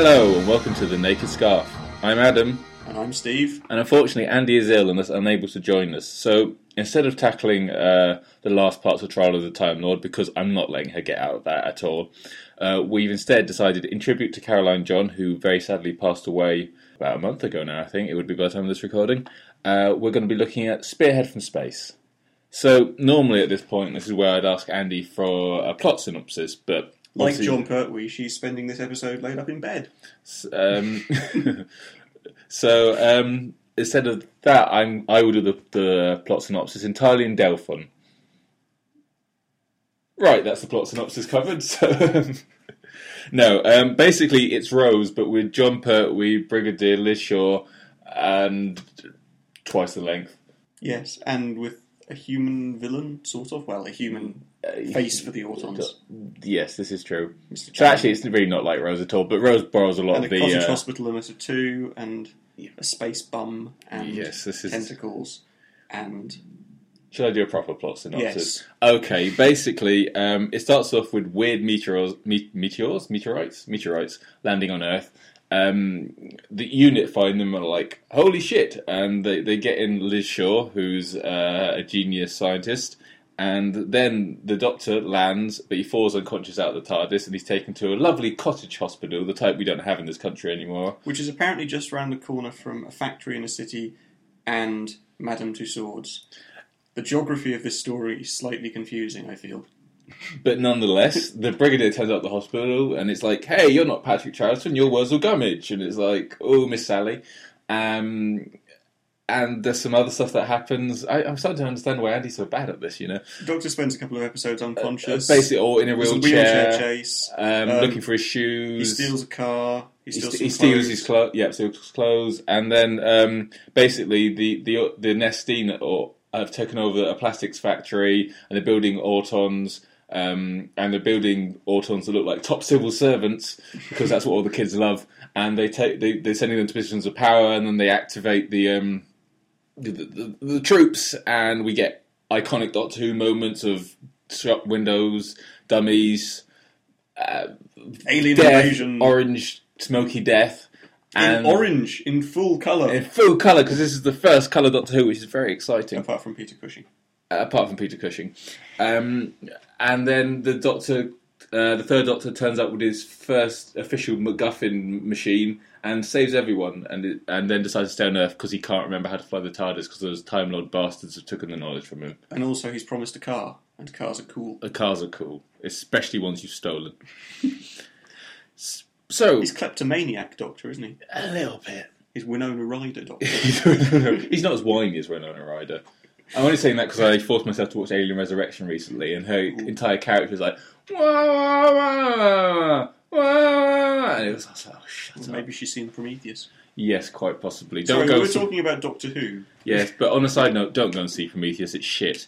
Hello and welcome to the Naked Scarf. I'm Adam, And I'm Steve. and unfortunately Andy is ill and is unable to join us. So instead of tackling uh, the last parts of Trial of the Time Lord, because I'm not letting her get out of that at all, uh, we've instead decided, in tribute to Caroline John, who very sadly passed away about a month ago now, I think it would be by the time of this recording, uh, we're going to be looking at Spearhead from Space. So normally at this point, this is where I'd ask Andy for a plot synopsis, but Like obviously- Jon Pertwee, she's spending this episode laid up in bed. Um, so um, instead of that, I'm I will do the, the plot synopsis entirely in Delphon. Right, that's the plot synopsis covered. So um, no, um, basically it's Rose, but with Jon Pertwee, Brigadier Liz Shaw, and twice the length. Yes, and with a human villain, sort of. Well, a human face for the Autons. Yes, this is true. Mr. So actually, it's really not like Rose at all. But Rose borrows a lot and of the. cottage uh, hospital limit of two, and a space bum, and Yes, this is- tentacles, and Should I do a proper plot synopsis? Yes. Okay, basically, um, it starts off with weird meteors, me- meteors, meteorites, meteorites landing on Earth. Um, the unit find them and are like, "Holy shit!" and they they get in Liz Shaw, who's uh, a genius scientist, and then the Doctor lands, but he falls unconscious out of the TARDIS, and he's taken to a lovely cottage hospital, the type we don't have in this country anymore. which is apparently just round the corner from a factory in a city and Madame Tussauds. The geography of this story is slightly confusing, I feel. But nonetheless, the brigadier turns up at the hospital and it's like, "Hey, you're not Patrick Troughton, you're Worzel Gummidge," and it's like, "Oh, Miss Sally." Um, and there's some other stuff that happens. I, I'm starting to understand why Andy's so bad at this. You know, Doctor spends a couple of episodes unconscious. Uh, basically all in a There's a wheelchair, wheelchair chase. um, Um, looking for his shoes. He steals a car. He He, steals, st- he steals his clothes. Yeah, steals clothes, and then um, basically the the the Nestene or have taken over a plastics factory, and they're building autons. Um, and they're building autons that look like top civil servants because that's what all the kids love. And they take they, they're sending them to positions of power, and then they activate the um, the, the, the troops, and we get iconic Doctor Who moments of shop windows, dummies, Alien death, invasion orange, smoky death, in and orange in full colour. in full colour because this is the first colour Doctor Who, which is very exciting. apart from Peter Cushing. Apart from Peter Cushing, um, and then the Doctor, uh, the third Doctor, turns up with his first official MacGuffin machine and saves everyone, and it, and then decides to stay on Earth because he can't remember how to fly the TARDIS because those Time Lord bastards have taken the knowledge from him. And also, he's promised a car, and cars are cool. Cars are cool, especially ones you've stolen. So He's kleptomaniac Doctor, isn't he? a little bit. He's Winona Ryder Doctor. He's not as whiny as Winona Ryder. I'm only saying that because I forced myself to watch Alien Resurrection recently, and her entire character is like, wah, wah, wah, wah, wah," and it was I was like, oh, shut up. Maybe she's seen Prometheus. Yes, quite possibly. Don't Sorry, go. we were see- talking about Doctor Who. Yes, but on a side note, don't go and see Prometheus. It's shit.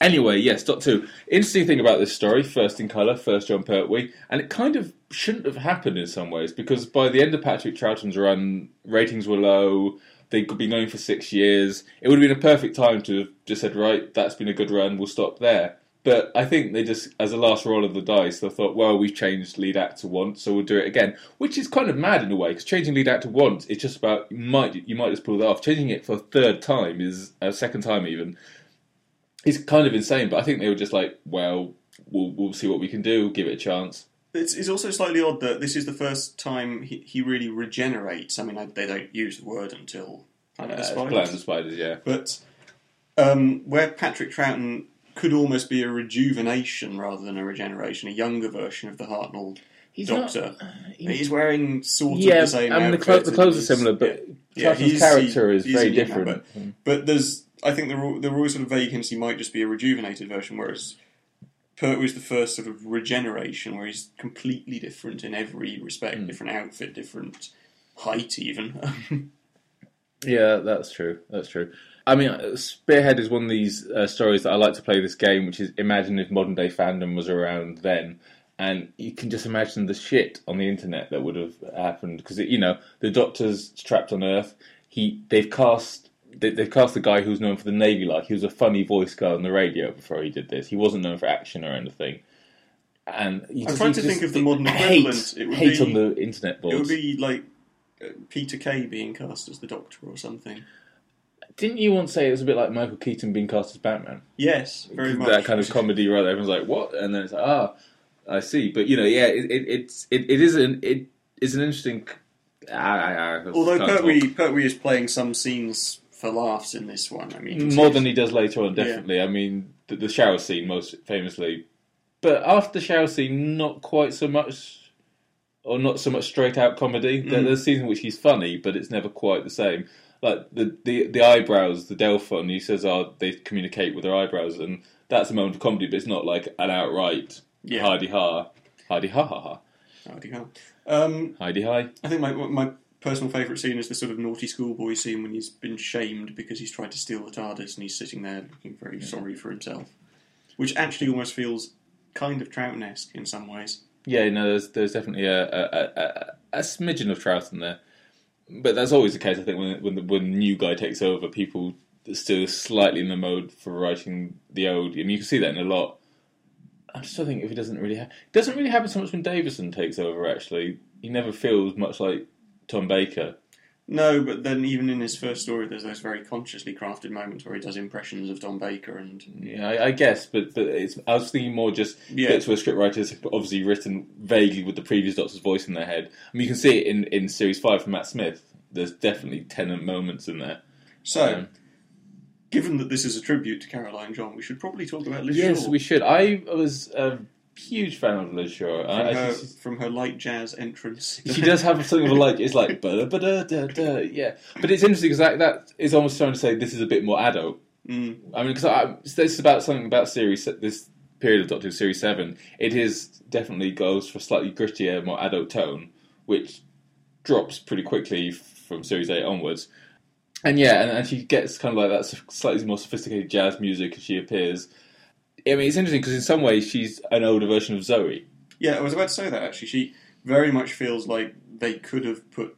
Anyway, yes, Doctor Who. Interesting thing about this story, first in colour, first Jon Pertwee, and it kind of shouldn't have happened in some ways because by the end of Patrick Troughton's run, ratings were low. They'd been going for six years. It would have been a perfect time to have just said, right, that's been a good run, we'll stop there. But I think they just, as a last roll of the dice, they thought, well, we've changed lead actor once, so we'll do it again. Which is kind of mad in a way, because changing lead actor once, it's just about you might you might just pull that off. Changing it for a third time is a second time even. Is kind of insane, but I think they were just like, well, we'll we'll see what we can do, give it a chance. It's, it's also slightly odd that this is the first time he, he really regenerates. I mean, I, they don't use the word until Planet of Uh, Spiders. Planet of Spiders, yeah. But um, where Patrick Troughton could almost be a rejuvenation rather than a regeneration, a younger version of the Hartnell He's Doctor. not- he's wearing sort yeah, of the same I mean the, clo- the clothes are similar, but yeah, Troughton's he's- character he- is he's very a young man, different. But, but there's, I think the were, there sort of vague hints he might just be a rejuvenated version, whereas Pertwee's the first sort of regeneration where he's completely different in every respect, Hmm. different outfit, different height, even. Yeah, that's true. That's true. I mean, uh, Spearhead is one of these uh, stories that I like to play this game, which is imagine if modern day fandom was around then, and you can just imagine the shit on the internet that would have happened because you know the Doctor's trapped on Earth. He they've cast they, they've cast the guy who's known for the Navy like he was a funny voice guy on the radio before he did this. He wasn't known for action or anything. And you I'm just- trying to think of the modern hate, equivalent. It would hate be- on the internet It would be like uh, Peter Kay being cast as the Doctor or something. Didn't you once say it was a bit like Michael Keaton being cast as Batman? Yes, very much. That kind of comedy, right? Everyone's like, "What?" And then it's like, "Ah, I see." But you know, yeah, it, it, it's it, it is an it is an interesting. Ah, ah, ah, Although Pertwee. Pertwee is playing some scenes for laughs in this one. I mean, more than he does later on, Yeah. definitely. I mean, the, the shower scene most famously, but after the shower scene, not quite so much, or not so much straight out comedy. There, Mm. there's scenes in which he's funny, but it's never quite the same. Like the the, the eyebrows, the Delphon, he says, "Oh, they communicate with their eyebrows," and that's a moment of comedy, but it's not like an outright Yeah. hardy ha, hardy ha ha ha, Howdy ho. Um, hardy hi. I think my my personal favourite scene is the sort of naughty schoolboy scene when he's been shamed because he's tried to steal the TARDIS and he's sitting there looking very sorry for himself, which actually almost feels kind of Troughton-esque in some ways. Yeah, no, there's there's definitely a a, a, a, smidgen of Troughton there, but that's always the case. I think when when the, when the new guy takes over, people are still slightly in the mode for writing the old, and you can see that in a lot. I'm just trying to think if it doesn't really ha- it doesn't really happen so much when Davison takes over. Actually, he never feels much like Tom Baker. No, but then even in his first story, there's those very consciously crafted moments where he does impressions of Tom Baker and Yeah, I, I guess, but but it's, I was thinking more just Yeah. bits where scriptwriters have obviously written vaguely with the previous Doctor's voice in their head. I mean, you can see it in, in series five from Matt Smith. There's definitely Tennant moments in there. so. Um, Given that this is a tribute to Caroline John, we should probably talk about Liz yes, Shaw. we should. I was a huge fan of Liz Shaw. from, I her, from her light jazz entrance. she does have something of a like. It's like da da da da da. Yeah, but it's interesting because that that is almost trying to say this is a bit more adult. Mm. I mean, because this is about something about series this period of Doctor Who, series seven. It is definitely goes for a slightly grittier, more adult tone, which drops pretty quickly from series eight onwards. And yeah, and, and she gets kind of like that slightly more sophisticated jazz music as she appears. I mean, it's interesting because in some ways she's an older version of Zoe. Yeah, I was about to say that actually. She very much feels like they could have put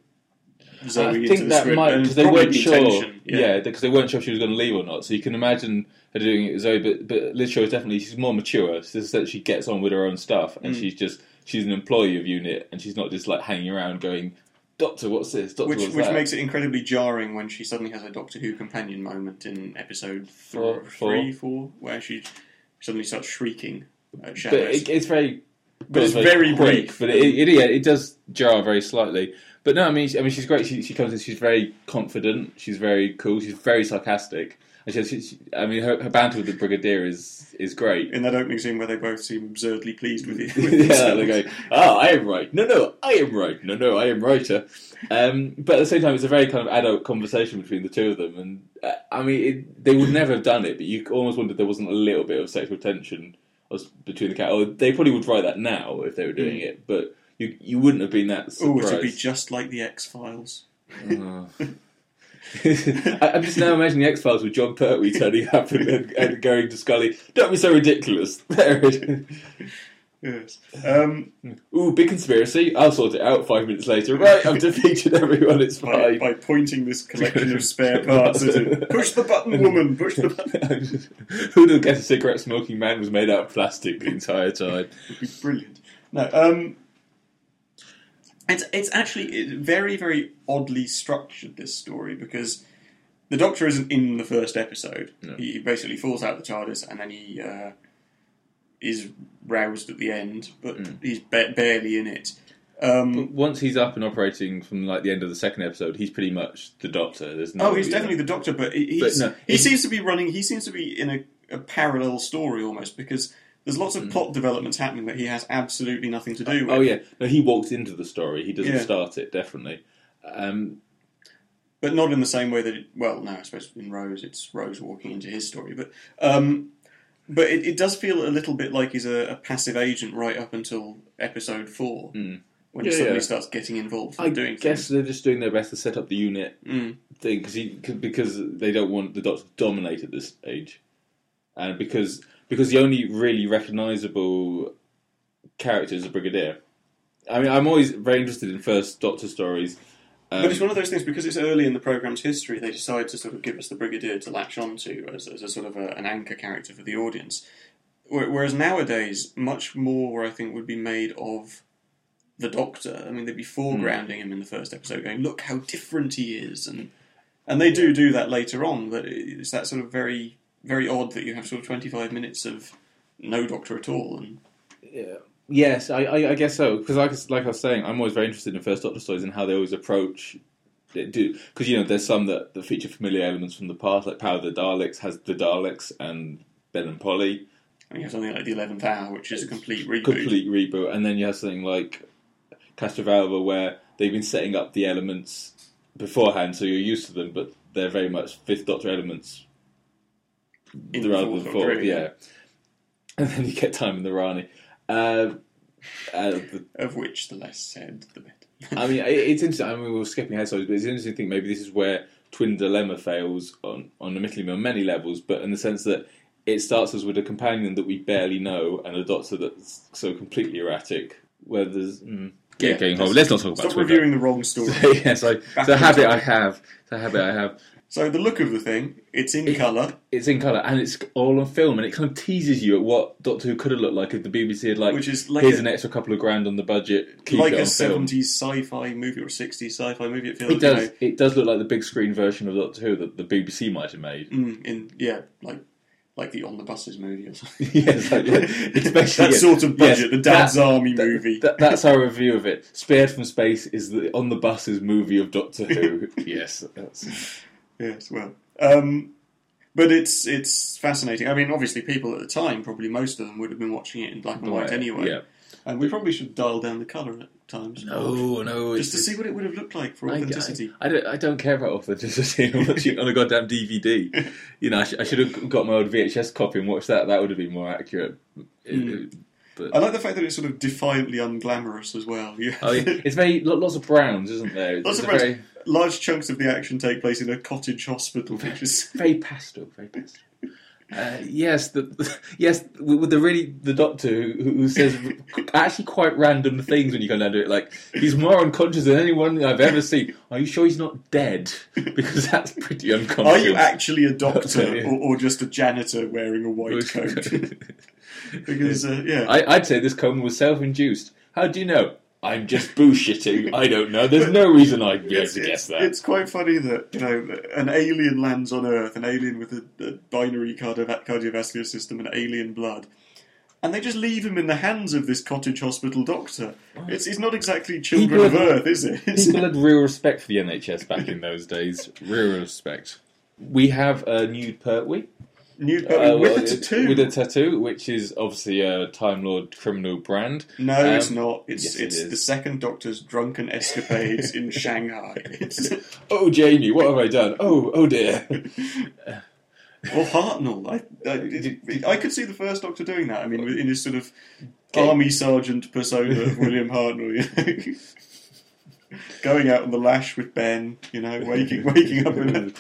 Zoe I into think the that script might because they weren't sure. Yeah, because they weren't sure if she was going to leave or not. So you can imagine her doing it with Zoe. But but Liz Shaw is definitely she's more mature. So that she gets on with her own stuff, and Mm. she's just she's an employee of Unit, and she's not just like hanging around going, "Doctor, what's this? Doctor, which which that?" makes it incredibly jarring when she suddenly has a Doctor Who companion moment in episode th- four. three, four, where she suddenly starts shrieking at but shadows. it, it's very. But it's very brief. But it, it yeah, it does jar very slightly. But no, I mean, she, I mean, she's great. She, she comes in. She's very confident. She's very cool. She's very sarcastic. And she, she, she- I mean, her, her banter with the Brigadier is is great. in that opening scene where they both seem absurdly pleased with it. With yeah, they go, "Oh, I am right. No, no, I am right. No, no, I am righter." Um, but at the same time, it's a very kind of adult conversation between the two of them, and uh, I mean, it, they would never have done it, but you almost wondered there wasn't a little bit of sexual tension between the cat. Or they probably would write that now if they were doing it, but you you wouldn't have been that Oh, it'd be just like the X Files. Oh. I- I'm just now imagining the X Files with Jon Pertwee turning up and, and, and going to Scully. Don't be so ridiculous. There it is. Yes. Um, Ooh, big conspiracy. I'll sort it out five minutes later. Right, I've defeated everyone. It's by, fine. by pointing this collection of spare parts at it. Push the button, woman. Push the button. Who'd have guessed a cigarette smoking man was made out of plastic the entire time? It'd be brilliant. No, um, it's it's actually very very oddly structured this story because the Doctor isn't in the first episode. No. He basically falls out the TARDIS and then he uh, is roused at the end, but Mm. he's ba- barely in it. Um, But once he's up and operating from like the end of the second episode, he's pretty much the Doctor. There's no. oh, he's definitely the Doctor, but he, he's, no, he seems to be running. He seems to be in a, a parallel story almost because. There's lots of plot developments happening that he has absolutely nothing to do with. Mm. Oh yeah, no, he walks into the story. He doesn't Yeah. start it. Definitely. Um, but not in the same way that it, well no I suppose in Rose it's Rose walking into his story but um, but it, it does feel a little bit like he's a, a passive agent right up until episode four Mm. when he suddenly yeah. starts getting involved I and doing things. I guess they're just doing their best to set up the unit. Mm. thing because he cause- because they don't want the Doctor to dominate at this age, and because because the only really recognisable character is a Brigadier. I mean, I'm always very interested in first Doctor stories. Um, but it's one of those things because it's early in the program's history they decide to sort of give us the Brigadier to latch onto as, as a sort of a, an anchor character for the audience Whereas nowadays, much more I think would be made of the Doctor. I mean, they'd be foregrounding him in the first episode, going, "Look how different he is," and and they do do that later on. But it's that sort of very very odd that you have sort of twenty five minutes of no Doctor at all, and Yeah. Yes, I, I, I guess so. Because like, like I was saying, I'm always very interested in First Doctor stories and how they always approach. Do because you know there's some that, that feature familiar elements from the past, like Power of the Daleks has the Daleks and Ben and Polly, And you have something like the Eleventh Hour, which is a complete reboot. complete reboot, and then you have something like Castrovalva where they've been setting up the elements beforehand, so you're used to them, but they're very much Fifth Doctor elements In the rather fourth than Doctor, fourth, yeah. And then you get Time and the Rani. Uh, uh, the Of which the less said, the better. I mean, it- it's interesting. I mean, we are skipping ahead, sorry, but it's interesting to think maybe this is where Twin Dilemma fails on, on admittedly on many levels, but in the sense that it starts us with a companion that we barely know and a doctor that's so completely erratic. Where there's mm, Yeah, getting let's- home. Let's not talk about Stop Twitter. reviewing the wrong story. yes, I, Back it's a habit. I have. It's a habit I have. So the look of the thing, it's in It- colour. It's in colour and it's all on film, and it kind of teases you at what Doctor Who could have looked like if the BBC had like, Which is like here's a- an extra couple of grand on the budget, like it a. 70s sci-fi movie or 60s sci-fi movie. It feels, It does. You It does look like the big screen version of Doctor Who that the BBC might have made. mm, in yeah, like like the On the Buses movie or something. yes, like, especially that yes, sort of budget, yes, the Dad's that- Army that- movie. that- that's our review of it. Spearhead from Space is the on the buses movie of Doctor Who. yes, that's, yes, well, um, but it's it's fascinating. I mean, obviously, people at the time, probably most of them, would have been watching it in black and white anyway. Yeah. And we probably should dial down the colour at times. No, no, just to see what it would have looked like for authenticity. I, I don't. I don't care about authenticity. I'm watching on a goddamn DVD. You know, I, sh- I should have got my old VHS copy and watched that. That would have been more accurate. It- Mm. But I like the fact that it's sort of defiantly unglamorous as well. You- oh, yeah, it's very lots of browns, isn't there? It's, Lots it's of browns. very Large chunks of the action take place in a cottage hospital, which is very pastel, very pastel. Uh, yes, the, yes, with the really the doctor who, who says actually quite random things when you go down to it. Like he's more unconscious than anyone I've ever seen. Are you sure he's not dead? Because that's pretty unconscious. Are you actually a doctor yeah. or, or just a janitor wearing a white coat? because uh, yeah, I, I'd say this coma was self-induced. How do you know? I'm just bullshitting. I don't know. There's no reason I'd be able to guess that. it's quite funny that you know an alien lands on Earth, an alien with a, a binary cardiova- cardiovascular system and alien blood. And they just leave him in the hands of this cottage hospital doctor. It's, it's not exactly children People of have- Earth, is it? People had real respect for the NHS back in those days. Real respect. We have a nude Pertwee. Nude Uh, Pertwee with a tattoo. With a tattoo, which is obviously a Time Lord criminal brand. No, it's Um, not. It's yes, it's is. the second Doctor's drunken escapades in Shanghai. Oh, Jamie, what have I done? Oh, oh dear. or Hartnell. I, I, I could see the first Doctor doing that. I mean, in his sort of Okay. army sergeant persona of William Hartnell, you know? going out on the lash with Ben. You know, waking waking up in a,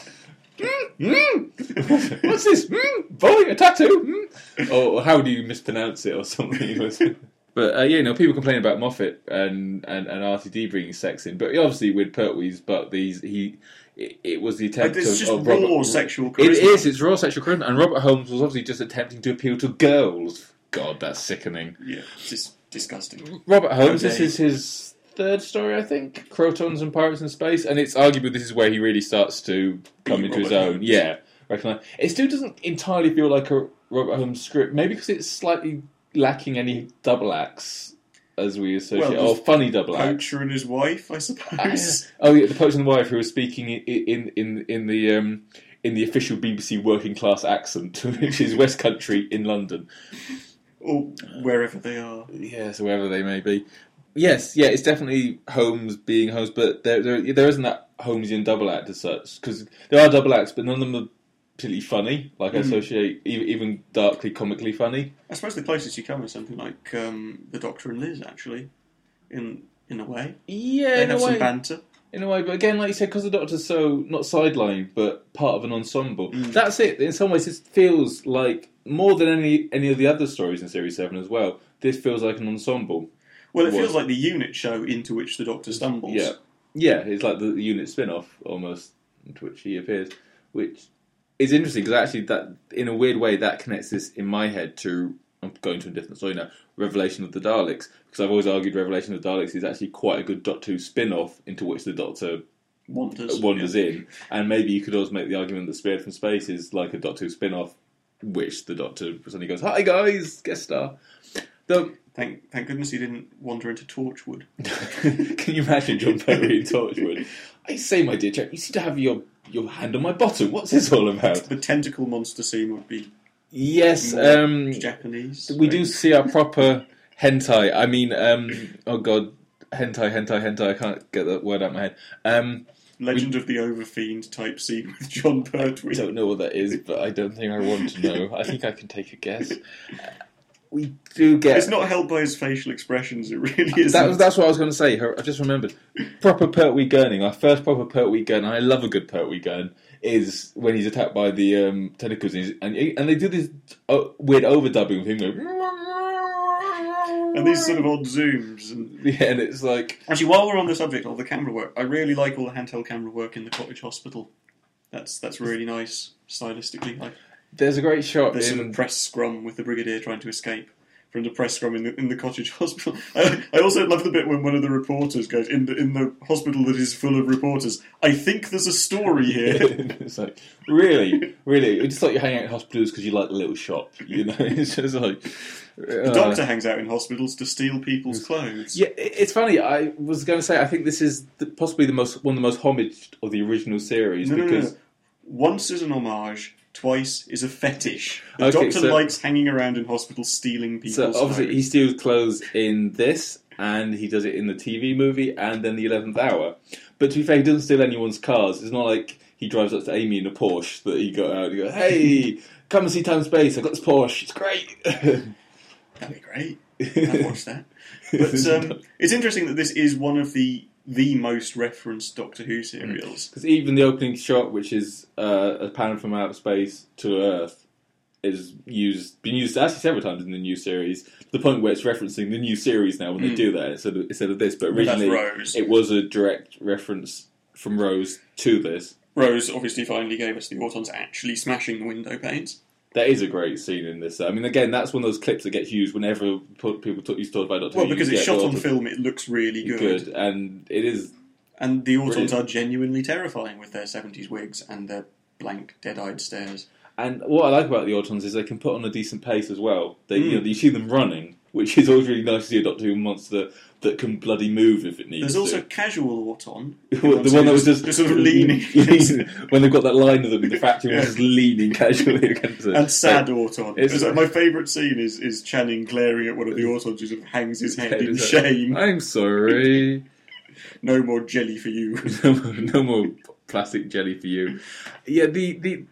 Mm. What's this? Mm. Boy, a tattoo? Mm. Or how do you mispronounce it or something? but uh, yeah, no, people complain about Moffat and, and, and RTD bringing sex in, but obviously with Pertwee's, but these he. It, it was the attempt Like, it's of, just of raw Robert, sexual It charisma. is. It's raw sexual charisma, and Robert Holmes was obviously just attempting to appeal to girls. God, that's sickening. yeah, it's just disgusting. Robert Holmes, this is his third story, I think. Krotons and Pirates in Space, and it's arguable this is where he really starts to come into his own. Yeah, recognize. It still doesn't entirely feel like a Robert Holmes script, maybe because it's slightly lacking any double acts as we associate, Well, or funny double acts. Poacher and his wife, I suppose. Oh yeah, the poacher and the wife who was speaking in in in the um, in the official BBC working class accent, which is West Country in London. or wherever they are. Yes, wherever they may be. Yes, yeah, it's definitely Holmes being Holmes, but there there, there isn't that Holmesian double act as such because there are double acts, but none of them are particularly funny. Like I Mm. associate even, even darkly comically funny. I suppose the closest you come is something like um, the Doctor and Liz, actually, in in a way. Yeah, They in a have some way, banter. in a way. But again, like you said, because the Doctor's so not sidelined but part of an ensemble. Mm. That's it. In some ways, it feels like more than any any of the other stories in Series Seven as well. This feels like an ensemble. Well, it Was. feels like the unit show into which the Doctor stumbles. Yeah, yeah, it's like the, the unit spin-off almost, into which he appears, which is interesting because actually that, in a weird way, that connects this in my head to I'm going to a different story now. Revelation of the Daleks, because I've always argued Revelation of the Daleks is actually quite a good Doctor Who spin-off into which the Doctor Wonders. wanders in, and maybe you could also make the argument that Spearhead from Space is like a Doctor Who spin-off, which the Doctor suddenly goes, "Hi guys, guest star." Though, Thank, thank goodness he didn't wander into Torchwood. can you imagine Jon Pertwee in Torchwood? I say, my dear chap, you seem to have your your hand on my bottom. What's this all about? The tentacle monster scene would be Yes, um, Japanese. we do see our proper hentai. I mean, um, oh god, hentai, hentai, hentai. I can't get that word out of my head. Um, Legend of the Overfiend type scene with Jon Pertwee. I don't know what that is, but I don't think I want to know. I think I can take a guess. We do get. It's not helped by his facial expressions. It really is. That that's what I was going to say. I just remembered. Proper Pertwee gurning. Our first proper Pertwee gun. and I love a good Pertwee gun. Is when he's attacked by the um, tentacles, and, and they do this uh, weird overdubbing with him. Going, and these sort of odd zooms. And yeah, and it's like actually, while we're on the subject of the camera work, I really like all the handheld camera work in the cottage hospital. That's that's really nice stylistically. There's a great shot the sort in of press scrum with the brigadier trying to escape from the press scrum in the in the cottage hospital. I, I also love the bit when one of the reporters goes in the in the hospital that is full of reporters. I think there's a story here. it's like really, really. It's just like you hang out in hospitals because you like the little shop. You know, it's just like The doctor uh, hangs out in hospitals to steal people's clothes. Yeah, it's funny. I was going to say I think this is the, possibly the most one of the most homaged of the original series No, no, no, because no. Once is an homage, twice is a fetish. The Okay, doctor so- likes hanging around in hospitals stealing people's so obviously he steals clothes in this and he does it in the TV movie and then the Eleventh Hour. But to be fair, he doesn't steal anyone's cars. It's not like he drives up to Amy in a Porsche that he got out and he goes, "Hey, come and see Time Space. I've got this Porsche. It's great." That'd be great. I'd watch that. But um, it's interesting that this is one of the the most referenced Doctor Who serials. Because even the opening shot, which is uh, a pan from outer space to Earth, is used been used actually several times in the new series. To the point where it's referencing the new series now when they Mm. do that instead of, instead of this. But originally, it was a direct reference from Rose to this. Rose obviously finally gave us the Autons actually smashing the window panes. That is a great scene in this. I mean, again, that's one of those clips that gets used whenever people talk, used to talk about Doctor Well, because it's shot on film, it looks really good. good, and it is And the Autons are genuinely terrifying with their 70s wigs and their blank, dead eyed stares. And what I like about the Autons is they can put on a decent pace as well. They, you Mm. know, you see them running, which is always really nice to see a Doctor Who monster that can bloody move if it needs it. There's to. also casual Auton. the one that was just, sort of leaning. when they've got that line of them in the factory, Yeah. just leaning casually against it. and sad Auton. it's- like my favourite scene is, is Channing glaring at one of the Autons who sort of hangs his head in like, shame. I'm sorry. No more jelly for you. no, more, no more plastic jelly for you. Yeah, the the.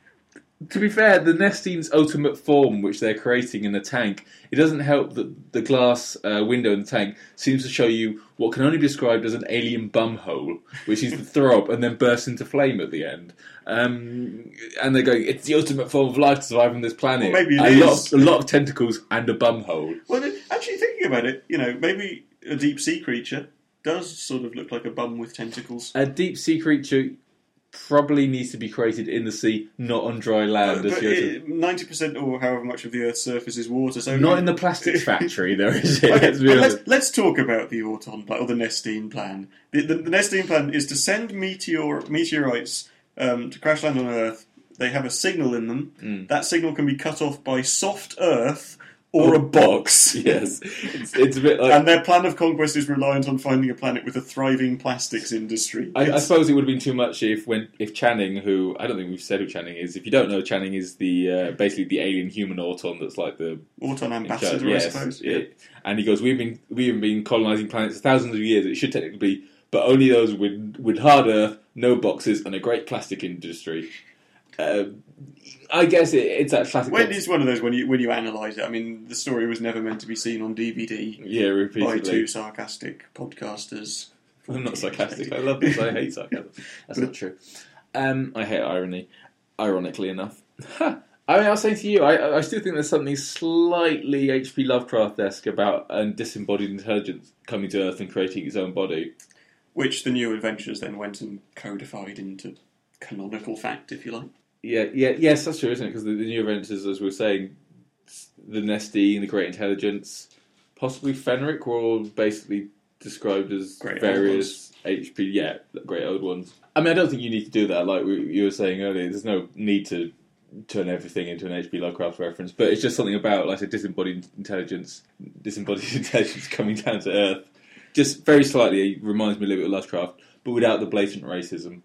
To be fair, the Nestene's ultimate form, which they're creating in the tank, it doesn't help that the glass uh, window in the tank seems to show you what can only be described as an alien bum hole, which is the throb and then bursts into flame at the end. Um, and they're going, it's the ultimate form of life to survive on this planet. Well, maybe a lot, of, a lot of tentacles and a bum hole. Well, actually, thinking about it, you know, maybe a deep sea creature does sort of look like a bum with tentacles. A deep sea creature probably needs to be created in the sea, not on dry land. ninety percent or however much of the Earth's surface is water. So Not in the plastics factory, though, is it? Okay, Let's be but honest. let's, let's talk about the Auton plan, or the Nestene plan. The, the, the Nestene plan is to send meteor meteorites um, to crash land on Earth. They have a signal in them. Mm. That signal can be cut off by soft Earth or a box. Yes, it's, it's a bit like. And their plan of conquest is reliant on finding a planet with a thriving plastics industry. I, I suppose it would have been too much if when if Channing, who I don't think we've said who Channing is. If you don't know, Channing is the uh, basically the alien human Auton that's like the Auton ambassador, I suppose. it- and he goes, "We've been we've been colonizing planets for thousands of years. It should technically be, but only those with with hard Earth, no boxes, and a great plastic industry." Um, I guess it, it's that classic. When it's one of those when you when you analyse it. I mean, the story was never meant to be seen on DVD yeah, by two sarcastic podcasters. I'm not sarcastic. I love this. I hate sarcasm. That's not true. Um, I hate irony. Ironically enough, I mean, I'll say to you, I, I still think there's something slightly H.P. Lovecraft-esque about a disembodied intelligence coming to Earth and creating its own body. which the new adventures then went and codified into canonical fact, if you like. Yeah, yeah, yes, that's true, isn't it? Because the, the new adventures, as we were saying, the Nestene, the Great Intelligence, possibly Fenric, were all basically described as Great various HP. Yeah, great old ones. I mean, I don't think you need to do that. Like we, you were saying earlier, there's no need to turn everything into an HP Lovecraft reference, but it's just something about, like a disembodied intelligence, disembodied intelligence coming down to Earth. Just very slightly it reminds me a little bit of Lovecraft, but without the blatant racism,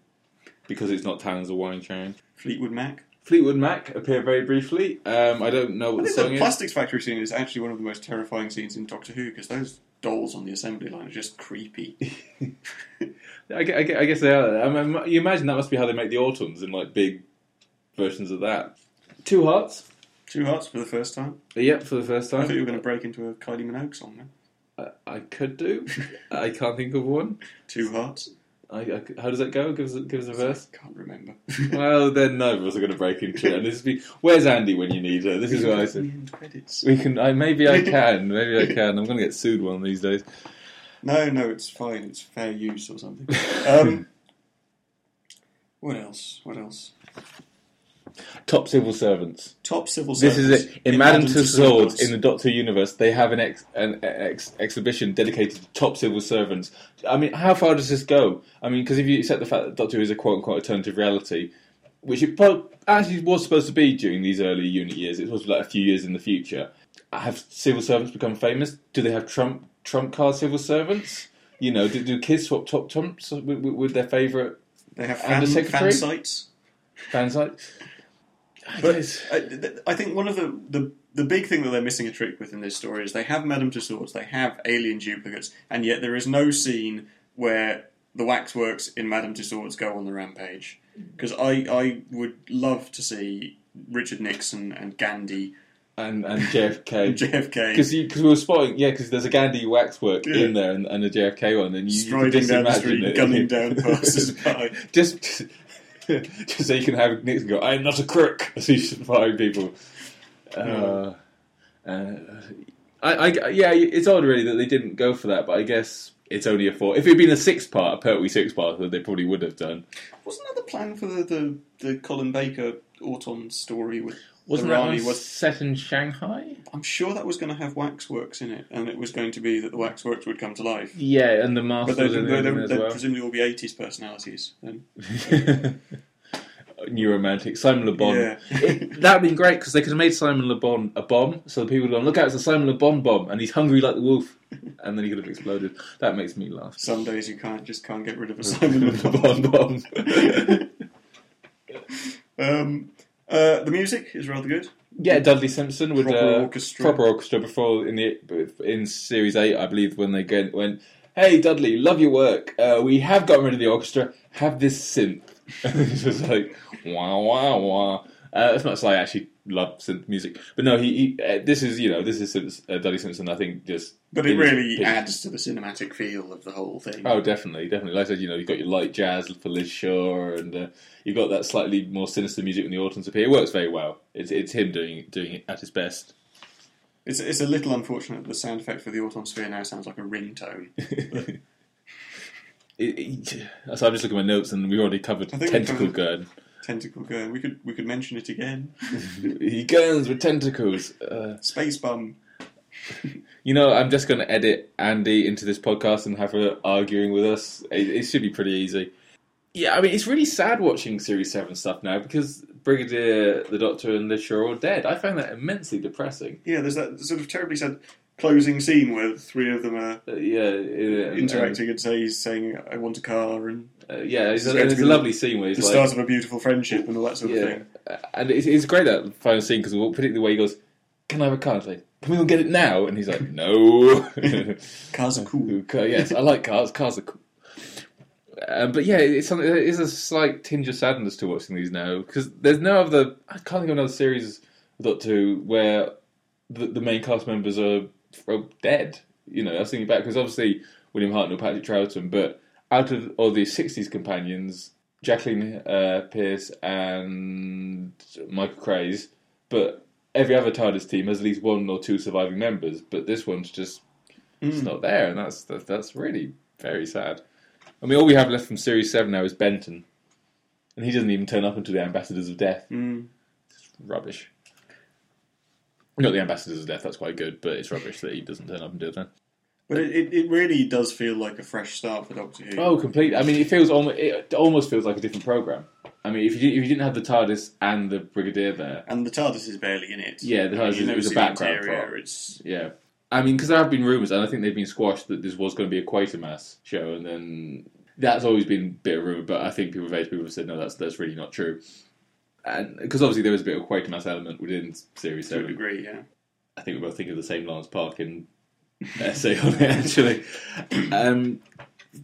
because it's not Talons or Weng-Chiang. Fleetwood Mac. Fleetwood Mac appear very briefly. Um, I don't know I what the think song the is. plastics factory scene is actually one of the most terrifying scenes in Doctor Who because those dolls on the assembly line are just creepy. I, gue- I gue- I guess they are. I mean, you imagine that must be how they make the Autons in like big versions of that. Two Hearts. Two hearts for the first time. Yep, for the first time. I thought you were going to break into a Kylie Minogue song then. I, I could do. I can't think of one. Two hearts. I, I, how does that go? Give us, a- give us a verse. Can't remember. well, then none of us are going to break into it. And this be, where's Andy when you need her? This is what I said. end credits. We can. I, maybe I can. Maybe I can. I'm going to get sued one of these days. No, no, it's fine. It's fair use or something. Um, what else? What else? Top civil servants. Top civil servants. This is it. In, Madame Tussauds in the Doctor universe, they have an, ex, an ex, exhibition dedicated to top civil servants. I mean, how far does this go? I mean, because if you accept the fact that Doctor Who is a quote unquote alternative reality, which it pro- actually was supposed to be during these early unit years, it was like a few years in the future. Have civil servants become famous? Do they have Trump Trump card civil servants? You know, do, do kids swap top trumps with, with, with their favourite They have fan, fan sites. fan sites? I But guess. I, I think one of the, the the big thing that they're missing a trick with in this story is they have Madame Tussauds, they have alien duplicates, and yet there is no scene where the waxworks in Madame Tussauds go on the rampage. Mm-hmm. Because I, I would love to see Richard Nixon and Gandhi and and JFK. and JFK Because we were spotting, yeah, because there's a Gandhi waxwork Yeah. in there and, and a JFK one, and you, you can just down the imagine street, it. gunning down passers-by. just, just so you can have Nixon go, "I'm not a crook," as he's firing people. Uh, uh, I, I, yeah, it's odd really that they didn't go for that, but I guess it's only a four. If it had been a six part, a Pertwee six part, then they probably would have done. Wasn't that the plan for the, the, the Colin Baker Auton story with Wasn't that one was set in Shanghai? I'm sure that was going to have waxworks in it, and it was going to be that the waxworks would come to life. Yeah, and the master But they'd, they'd, it they'd well. presumably all be 80s personalities. Then. New romantic Simon Le Bon. Yeah. It- that would been great because they could have made Simon Le Bon a bomb, so the people would have gone, "Look out, it's a Simon Le Bon bomb," and he's hungry like the wolf, and then he could have exploded. That makes me laugh. Some days you can't just can't get rid of a Simon Le. Bon bomb. um, uh, the music is rather good. yeah, Dudley Simpson with Proper uh, orchestra. proper orchestra before in the in series eight, I believe, when they get, went, "Hey Dudley, love your work. Uh, we have gotten rid of the orchestra. Have this synth." And it's just like wah wah wah. Uh, as much as I actually love synth music, but no, he, he uh, this is you know this is uh, Dudley Simpson. I think just But it really adds to the cinematic feel of the whole thing. Oh, definitely, definitely. Like I said, you know, you've got your light jazz for Liz Shaw, and uh, you've got that slightly more sinister music when the Autons appear. It works very well. It's it's him doing doing it at his best. It's, it's a little unfortunate that the sound effect for the Auton Sphere now sounds like a ringtone. It- it- so I'm just looking at my notes, and we've already covered we tentacle covered- gun. Tentacle gun. We could we could mention it again. he guns with tentacles. Uh, Space bum. you know, I'm just going to edit Andy into this podcast and have her arguing with us. It, it should be pretty easy. Yeah, I mean, it's really sad watching Series 7 stuff now because Brigadier, the Doctor, and Liz Shaw are all dead. I found that immensely depressing. Yeah, there's that sort of terribly sad closing scene where the three of them are Uh, yeah, uh, interacting and say he's saying, "I want a car," and and, uh, yeah, it's, a, it's a the- lovely scene where he's the like, start of a beautiful friendship and all that sort of thing. and it's, it's great that final scene because particularly the way he goes, "Can I have a car?" It's like, "Can we all get it now?" And he's like, "No." Cars are cool. Yes, I like cars. Cars are cool. Um, but yeah, it's something. There is a slight tinge of sadness to watching these now because there's no other. I can't think of another series I've to where the, the main cast members are, are dead. You know, I was thinking back because obviously William Hartnell, Patrick Troughton, but out of all the '60s companions, Jacqueline uh, Pierce and Michael Craze, but every other TARDIS team has at least one or two surviving members. But this one's just it's Mm. not there, and that's that's, that's really very sad. I mean, all we have left from Series Seven now is Benton, and he doesn't even turn up until the Ambassadors of Death. Mm. Rubbish. Not the ambassador's death. That's quite good, but it's rubbish that he doesn't turn up and do it then. But it, it, it really does feel like a fresh start for Doctor Who. Oh, completely. I mean, it feels almost it almost feels like a different program. I mean, if you did- if you didn't have the TARDIS and the Brigadier there, And the TARDIS is barely in it. Yeah, the TARDIS You is- never is a background interior, prop. It's yeah. I mean, because there have been rumours, and I think they've been squashed that this was going to be a Quatermass show, and then that's always been a bit of rumour. But I think people, various people have said no, that's that's really not true. And because obviously there was a bit of Quatermass element within series to a seven. degree, yeah. I think we both think of the same Lawrence Parkin essay on it actually. Um,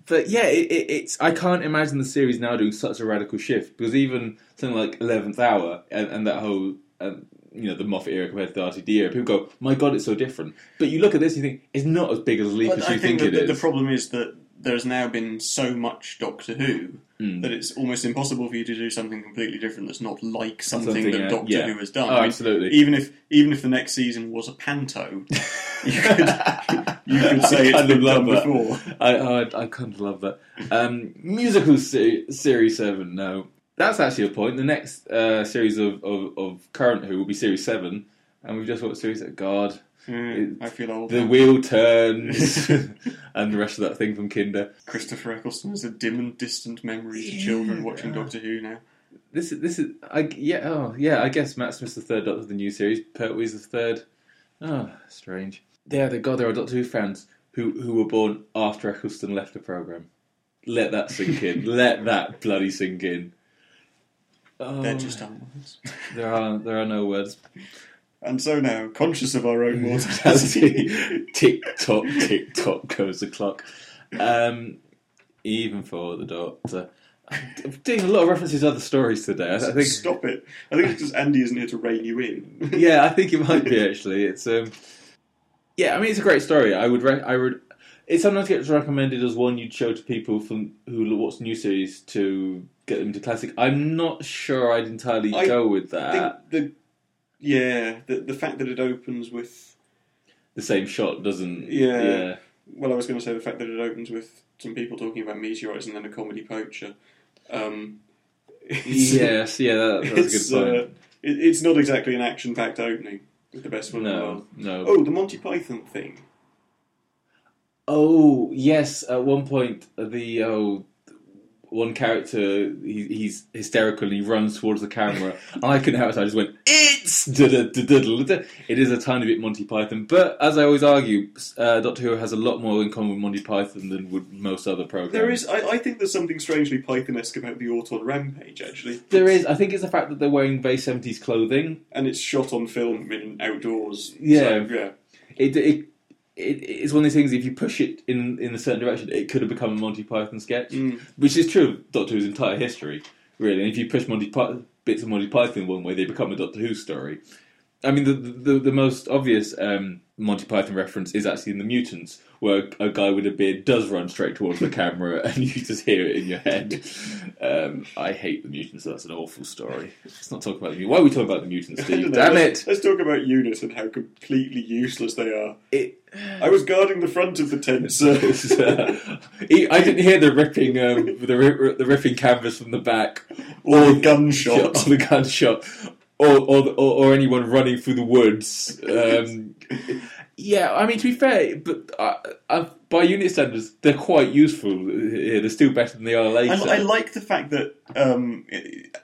but yeah, it, it, it's I can't imagine the series now doing such a radical shift because even something like Eleventh Hour and, and that whole um, you know the Moffat era compared to the RTD era, people go, "My God, it's so different." But you look at this, and you think it's not as big as a leap But as I you think think, it the, is. the problem is that there's now been so much Doctor Who Mm. that it's almost impossible for you to do something completely different that's not like something, Something, that uh, Doctor yeah. Who has done. Oh, I mean, absolutely. even if even if the next season was a panto, you could you could say I it's been love done that. before. I, I I kind of love that. Um, musical se- series seven. No, that's actually a point. The next uh, series of, of, of current Who will be series seven, and we've just watched series. God, Mm, I feel old. the now. wheel turns, and the rest of that thing from Kinda. Christopher Eccleston is a dim and distant memory Yeah. children watching Doctor Who now. This is this is I yeah oh yeah I guess Matt Smith's the third Doctor of the new series. Pertwee's the third. Oh, strange. Yeah, the God, there are Doctor Who fans who who were born after Eccleston left the program. Let that sink in. Let that bloody sink in. Oh, They're just animals. there are there are no words. And so now, conscious of our own mortality, tick tock, tick tock goes the clock. Um, even for the Doctor. I'm doing a lot of references to other stories today. I think stop it. I think it's because Andy isn't here to rein you in. yeah, I think it might be actually. It's um, yeah, I mean it's a great story. I would, re- I would. It sometimes gets recommended as one you'd show to people from who watch new series to get them to classic. I'm not sure I'd entirely I go with that. think the yeah, the the fact that it opens with The same shot doesn't. Yeah. yeah. well, I was going to say the fact that it opens with some people talking about meteorites and then a comedy poacher. Um, yes, yeah, that, that's a good uh, it, it's not exactly an action-packed opening the best one no, no. Oh, the Monty Python thing. Oh yes, at one point the oh one character he, he's hysterical and he runs towards the camera. and I couldn't help it. I just went it's da-da-da-da-da-da." it is a tiny bit Monty Python, but as I always argue, uh, Doctor Who has a lot more in common with Monty Python than with most other programs. There is, I, I think there's something strangely Python-esque about the Auton Rampage, actually. There is. I think it's the fact that they're wearing very seventies clothing. And it's shot on film in outdoors. Yeah. So, yeah. It, it it it's one of these things. If you push it in in a certain direction, it could have become a Monty Python sketch. Mm. which is true of Doctor Who's entire history, really. And if you push Monty Py- bits of Monty Python one way, they become a Doctor Who story. I mean, the the, the most obvious um, Monty Python reference is actually in the Mutants, where a guy with a beard does run straight towards the camera, and you just hear it in your head. Um, I hate the Mutants. so That's an awful story. Let's not talk about the Mutants. Why are we talking about the Mutants, Steve? Damn let's, it! Let's talk about units and how completely useless they are. it I was guarding the front of the tent, uh, I didn't hear the ripping, um, the the ripping canvas from the back, or the gunshot. or the gunshot, or or, or or anyone running through the woods. Um, yeah, I mean to be fair, but uh, uh, by unit standards, they're quite useful. They're still better than they are later. I, I like the fact that um,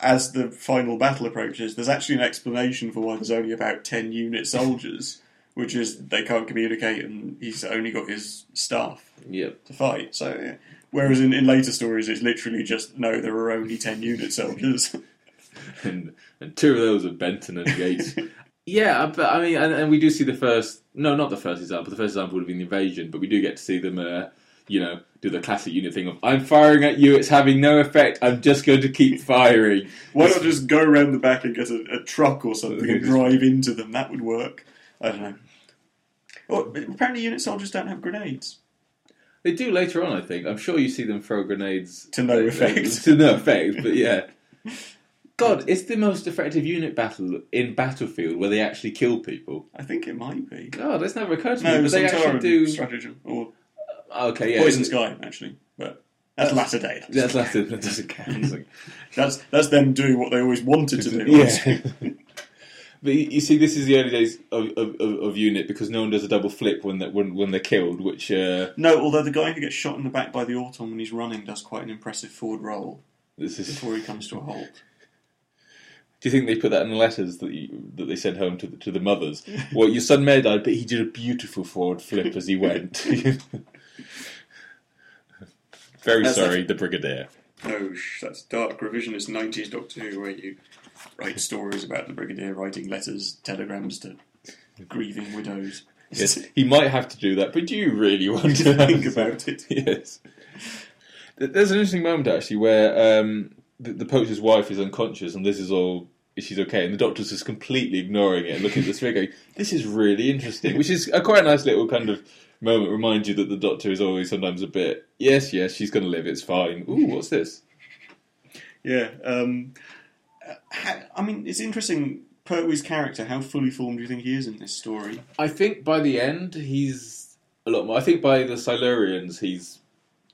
as the final battle approaches, there's actually an explanation for why there's only about 10 unit soldiers, which is they can't communicate and he's only got his staff Yep. to fight. So, yeah. Whereas in, in later stories, it's literally just no, there are only 10 unit soldiers. and, and two of those are Benton and Gates. yeah, but I mean, and, and we do see the first. No, not the first example. The first example would have been the invasion, but we do get to see them. Uh, you know, do the classic unit thing of "I'm firing at you. It's having no effect. I'm just going to keep firing." Why not just go around the back and get a, a truck or something and drive into them? That would work. I don't know. Oh, apparently, unit soldiers don't have grenades. They do later on, I think. I'm sure you see them throw grenades To no effect. to no effect, but yeah. God, it's the most effective unit battle in Battlefield where they actually kill people. I think it might be. God, that's never occurred to No, me. it But they actually do. stratagem or Okay, yeah. Poison Sky, actually. But that's latter day. That's that's it. That doesn't count. That's that's them doing what they always wanted to do. Yeah. But you, see, this is the early days of, of, of, Unit because no one does a double flip when they, when when they're killed, which uh, No, although the guy who gets shot in the back by the Auton when he's running does quite an impressive forward roll this is. before he comes to a halt. Do you think they put that in the letters that you, that they sent home to the, to the mothers? well, your son may have died, but he did a beautiful forward flip as he went. Very That's sorry, the Brigadier. No, that's dark revisionist 90s Doctor Who, where you write stories about the Brigadier writing letters, telegrams to grieving widows. Yes, he might have to do that, but do you really want to Think about it. Yes. There's an interesting moment actually where um, the, the poacher's wife is unconscious and this is all she's okay, and the doctor's just completely ignoring it and looking at the sphere going, "This is really interesting," which is a quite nice little kind of moment. Reminds you that the doctor is always sometimes a bit, "Yes, yes, she's going to live. It's fine." Ooh, what's this? Yeah. Um, I mean, it's interesting. Pertwee's character, how fully formed do you think he is in this story? I think by the end he's a lot more. I think by the Silurians he's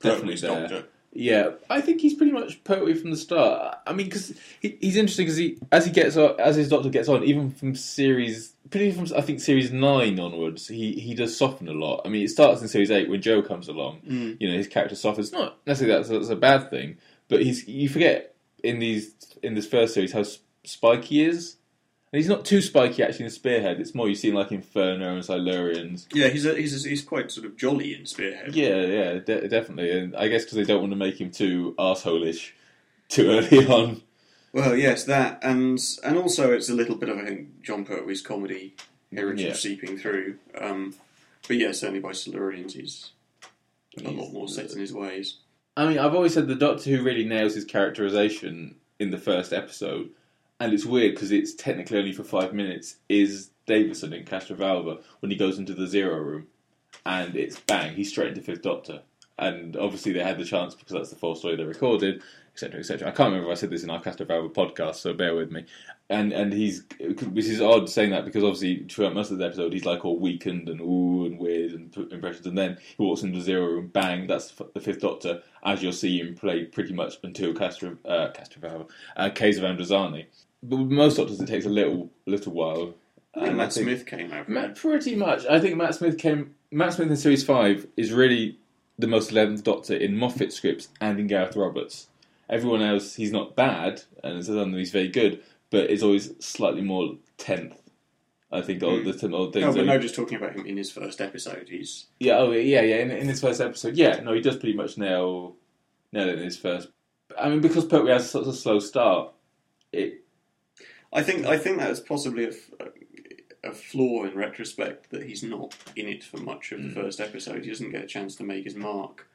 definitely Pertwee's there. Doctor. Yeah, I think he's pretty much Pertwee from the start. I mean, because he, he's interesting because he, as he gets on, as his Doctor gets on, even from series, pretty from I think series nine onwards, he he does soften a lot. I mean, it starts in series eight when Jo comes along. Mm. You know, his character softens. Not necessarily that's, that's a bad thing, but he's you forget in these in this first series how spiky he is. And he's not too spiky actually in Spearhead. It's more you see him like Inferno and Silurians. Yeah, he's a, he's a, he's quite sort of jolly in Spearhead. Yeah, yeah, de- definitely. And I guess because they don't want to make him too arsehole-ish too early on. Well, yes, that and and also it's a little bit of I think Jon Pertwee's comedy heritage Yeah. seeping through. Um, but yeah, certainly by Silurians, he's a He's- lot more set in his ways. I mean, I've always said the Doctor Who really nails his characterization in the first episode, and it's weird because it's technically only for five minutes. Is Davison in Castrovalva when he goes into the Zero Room, and it's bang, he's straight into Fifth Doctor, and obviously they had the chance because that's the full story they recorded, etc., etc. I can't remember if I said this in our Castrovalva podcast, so bear with me. And and he's which is odd saying that because obviously throughout most of the episode he's like all weakened and ooh and weird and impressions, and then he walks into the Zero Room, bang, that's the Fifth Doctor, as you'll see him play pretty much until Castro uh, Castrovalva, uh, Caves of Androzani. But with most Doctors it takes a little little while. And I Matt think- Smith came out. Matt, pretty much. I think Matt Smith came. Matt Smith in series five is really the most eleventh Doctor in Moffat scripts and in Gareth Roberts. Everyone else, he's not bad, and some he's very good, but it's always slightly more tenth. I think all Mm. the old things. No, but no, just talking about him in his first episode, he's yeah, oh yeah, yeah. In, in his first episode, yeah, no, he does pretty much nail nail it in his first. I mean, because Pertwee has such a slow start, it I think I think that's possibly a flaw in retrospect that he's not in it for much of the Mm. first episode. He doesn't get a chance to make his mark.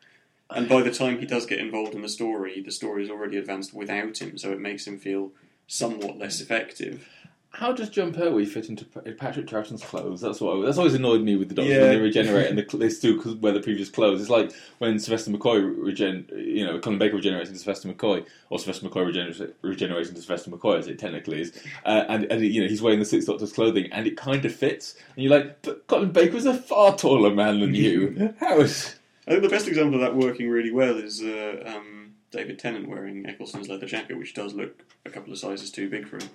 And by the time he does get involved in the story, the story is already advanced without him, so it makes him feel somewhat less effective. How does Jon Pertwee fit into Patrick Troughton's clothes? That's what that's always annoyed me with the Doctor Yeah. when they regenerate and the, they still wear the previous clothes. It's like when Sylvester McCoy regen, you know, Colin Baker regenerates into Sylvester McCoy, or Sylvester McCoy regenerates, regenerates into Sylvester McCoy, as it technically is, uh, and and you know he's wearing the Sixth Doctor's clothing, and it kind of fits. And you're like, but Colin Baker is a far taller man than you. How is? I think the best example of that working really well is uh, um, David Tennant wearing Eccleston's leather jacket, which does look a couple of sizes too big for him.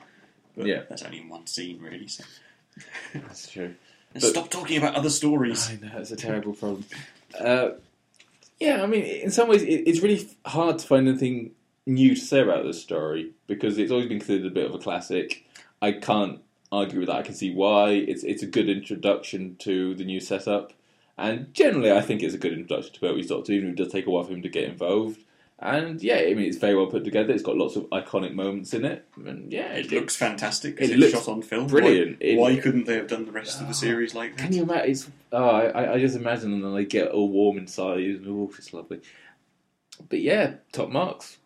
But Yeah. that's only in one scene, really. So. That's true. And Stop talking about other stories. I know it's a terrible problem. Uh, yeah, I mean, in some ways, it, it's really f- hard to find anything new to say about this story because it's always been considered a bit of a classic. I can't argue with that. I can see why. It's it's a good introduction to the new setup, and generally, I think it's a good introduction to Pertwee's Doctor, even if it does take a while for him to get involved. And yeah, I mean, it's very well put together. It's got lots of iconic moments in it, and yeah, It looks fantastic because it it's looks shot on film. brilliant. Why, It- why couldn't they have done the rest of the series like that? Can you imagine? It's oh, I, I just imagine and then they get all warm inside, and oh, it's lovely. But yeah, top marks.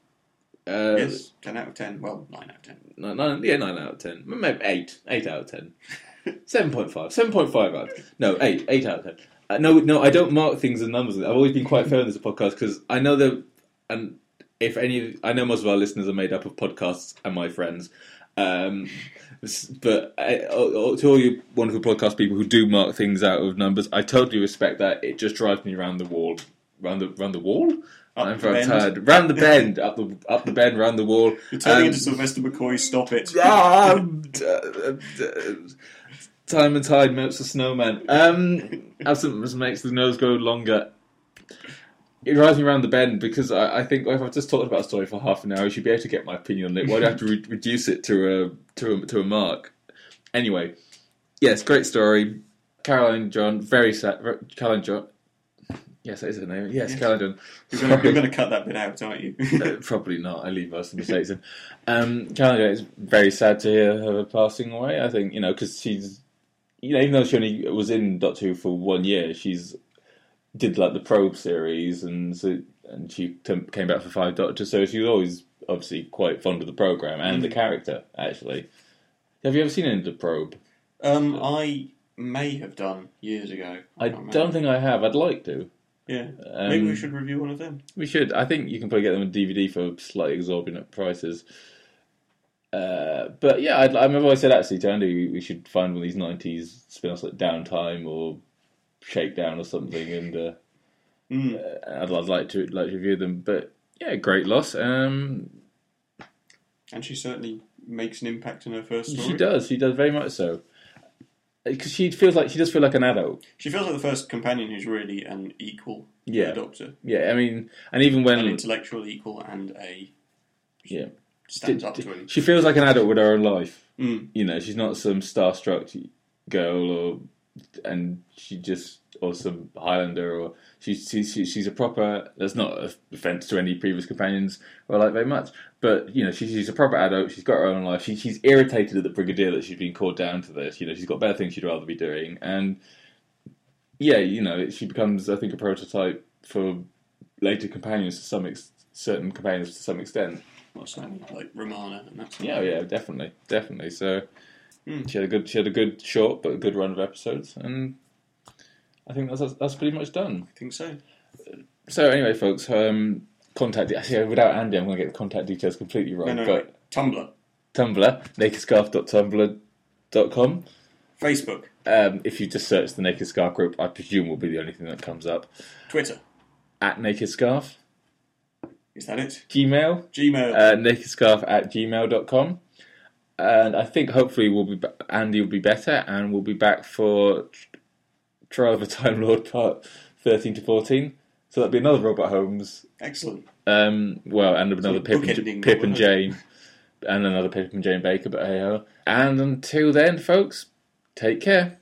Uh, yes, 10 out of 10. Well, 9 out of 10. nine, nine, yeah, nine out of ten. Maybe eight, eight out of ten. Seven point five, seven point five out. Of, no, eight, eight out of ten. Uh, no, no, I don't mark things in numbers. I've always been quite fair on this podcast because I know that, and if any, I know most of our listeners are made up of podcasts and my friends. Um, but I, uh, to all you wonderful podcast people who do mark things out of numbers, I totally respect that. It just drives me around the wall round the round the wall. Up I'm very tired. Round the bend, up the up the bend, round the wall. You're turning Um, into Sylvester McCoy. Stop it. Uh, d- time and tide melts the snowman. Um, absence makes the nose go longer. It drives me around the bend because I, I think if I've just talked about a story for half an hour, you should be able to get my opinion on it. Why do I have to re- reduce it to a to a to a mark? Anyway, yes, great story. Caroline John, very sad. Caroline John. Yes, that is her name. Yes, Yes. Caroline John. You're going, to, you're going to cut that bit out, aren't you? Uh, probably not. I leave most of the mistakes in. Um, Caroline is very sad to hear her passing away. I think you know because she's you know even though she only was in Doctor Who for one year, she's did like the Probe series and so, and she t- came back for Five Doctors, so she was always obviously quite fond of the program and the Mm. character. Actually, have you ever seen any of the Probe? um, I may have done years ago. I can't don't think I have. I'd like to. Yeah. Um, Maybe we should review one of them. We should. I think you can probably get them on DVD for slightly exorbitant prices. Uh, but yeah, I'd, I remember I said actually to Andy we, we should find one of these '90s spin-offs like Downtime or Shakedown or something, and uh, Mm. I'd, I'd like to like to review them. But yeah, great loss. Um, And she certainly makes an impact in her first story. she does. She does very much so. Because she feels like she does feel like an adult. She feels like the first companion who's really an equal Yeah. Doctor. Yeah, I mean, and even when An intellectual equal and a yeah, stands up to him. she feels like an adult with her own life. Mm. you know, she's not some starstruck girl or and she just or some Highlander or she's she's she's she's a proper. That's not an offence to any previous companions I like very much, but you know, she's she's a proper adult. She's got her own life. She, she's irritated at the brigadier that she's been called down to this. You know, she's got better things she'd rather be doing, and yeah, you know, she becomes I think a prototype for later companions to some ex- certain companions to some extent. Well, certainly like Romana and that's Yeah, yeah, definitely, definitely. So Hmm. she had a good, she had a good short but a good run of episodes, and I think that's that's pretty much done. I think so. So anyway, folks, um, contact. Actually, without Andy, I'm going to get the contact details completely wrong. No, no, but. Tumblr, Tumblr, nakedscarf.tumblr.com. Facebook, Um, if you just search the Naked Scarf group, I presume will be the only thing that comes up. Twitter. At Naked Scarf, Is that it? Gmail, Gmail. uh, nakedscarf at gmail.com. And I think hopefully we'll be Andy will be better and we'll be back for Trial of a Time Lord part 13 to 14. So that'll be another Robert Holmes. Excellent. Um, well, and another So Pip and, Pip and Jane. And another Pip and Jane Baker, but hey ho. And until then, folks, take care.